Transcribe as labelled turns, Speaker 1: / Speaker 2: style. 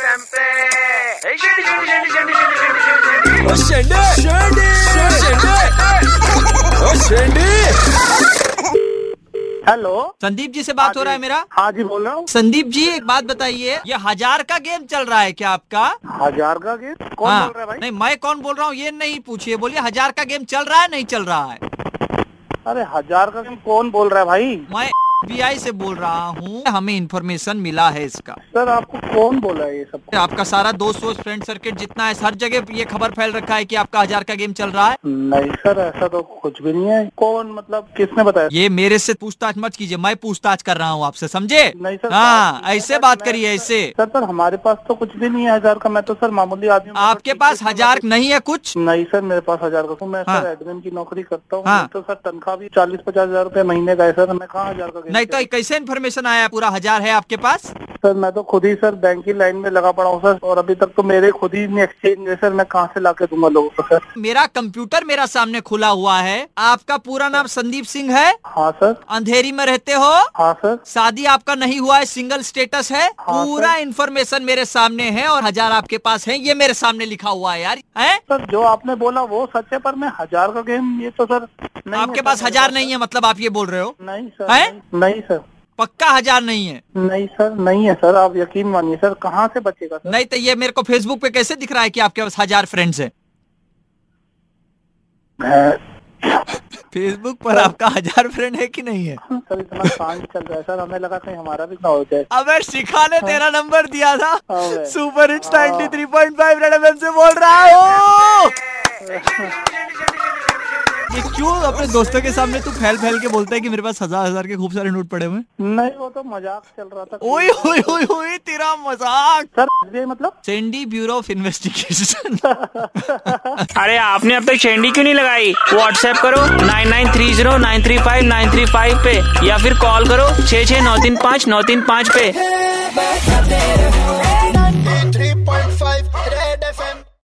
Speaker 1: FM पे। ए, शेंडी, शेंडी, शेंडी, शेंडी, शेंडी, शेंडी, शेंडी, शेंडी।
Speaker 2: हेलो
Speaker 3: संदीप जी से बात हो रहा है मेरा।
Speaker 2: हाँ जी बोल रहा हूँ।
Speaker 3: संदीप जी एक बात बताइए। ये हज़ार का गेम चल रहा है क्या आपका?
Speaker 2: हज़ार का गेम? कौन
Speaker 3: हाँ।
Speaker 2: बोल रहा है भाई?
Speaker 3: नहीं मैं कौन बोल रहा हूँ ये नहीं पूछिए बोलिए हज़ार का गेम चल रहा है नहीं चल रहा है?
Speaker 2: अरे हज़ार का गेम कौन बोल रहा है भाई?
Speaker 3: मैं बीआई से बोल रहा हूँ हमें इन्फॉर्मेशन मिला है इसका।
Speaker 2: सर आपको कौन बोला है ये सब?
Speaker 3: आपका सारा दोस्त वोस्त फ्रेंड सर्किट जितना है हर जगह ये खबर फैल रखा है कि आपका हज़ार का गेम चल रहा है।
Speaker 2: नहीं सर ऐसा तो कुछ भी नहीं है। कौन मतलब किसने बताया?
Speaker 3: ये मेरे से पूछताछ मत कीजिए मैं पूछताछ कर रहा हूँ आपसे समझे?
Speaker 2: नहीं सर
Speaker 3: हाँ ऐसे बात करिए ऐसे।
Speaker 2: सर सर हमारे पास तो कुछ भी नहीं है हज़ार का मैं तो सर मामूली आदमी
Speaker 3: आपके पास हज़ार नहीं है कुछ?
Speaker 2: नहीं सर मेरे पास हज़ार का मैं
Speaker 3: हाँ।
Speaker 2: सर एडमिन की नौकरी करता हूँ
Speaker 3: हाँ।
Speaker 2: तो सर तनख्वाह भी चालीस पचास हज़ार रूपए महीने का है सर मैं कहाँ हज़ार का
Speaker 3: नहीं तो कैसे इन्फॉर्मेशन आया पूरा हज़ार है आपके पास?
Speaker 2: सर मैं तो खुद ही सर बैंक की लाइन में लगा पड़ा हूँ सर और अभी तक तो मेरे खुद ही नहीं एक्सचेंज है सर मैं कहाँ से ला के दूँगा लोगों को सर?
Speaker 3: मेरा कंप्यूटर मेरा सामने खुला हुआ है। आपका पूरा नाम संदीप सिंह है?
Speaker 2: हाँ सर।
Speaker 3: अंधेरी में रहते हो?
Speaker 2: हाँ सर।
Speaker 3: शादी आपका नहीं हुआ है सिंगल स्टेटस है?
Speaker 2: हाँ,
Speaker 3: पूरा इन्फॉर्मेशन मेरे सामने है और हज़ार आपके पास है ये मेरे सामने लिखा हुआ है यार है?
Speaker 2: सर जो आपने बोला वो सच है पर मैं हज़ार का गेम ये तो सर नहीं
Speaker 3: आपके पास हज़ार नहीं है मतलब आप ये बोल रहे हो?
Speaker 2: नहीं सर
Speaker 3: है?
Speaker 2: नहीं सर।
Speaker 3: पक्का हज़ार नहीं है।
Speaker 2: नहीं सर नहीं है सर आप यकीन मानिए सर कहाँ से बचेगा सर?
Speaker 3: नहीं तो ये मेरे को फेसबुक पे कैसे दिख रहा है कि आपके पास हज़ार फ्रेंड्स है? फेसबुक पर आपका हज़ार फ्रेंड है कि नहीं है?
Speaker 2: सर इतना चल रहा है सर हमें लगा कहीं हमारा भी ना हो जाए।
Speaker 3: अबे शिखा ने तेरा नंबर दिया था।
Speaker 2: हाँ।
Speaker 3: सुपर हिट्स 93.5 रेड एफएम से बोल रहा हूँ। क्यों अपने दोस्तों के सामने तू फैल फैल के बोलता है कि मेरे पास हज़ार हज़ार के खूब सारे नोट पड़े हुए
Speaker 2: नहीं वो तो मज़ाक चल रहा था।
Speaker 3: ओए ओए ओए ओए तेरा मज़ाक।
Speaker 2: सर मतलब?
Speaker 3: Sandy bureau of investigation.
Speaker 4: अरे आपने अब तक शेंडी क्यों नहीं लगाई? व्हाट्सएप करो nine nine three zero nine three five nine three five पे या फिर कॉल करो छः छः नौ तीन पाँच नौ तीन पाँच पे।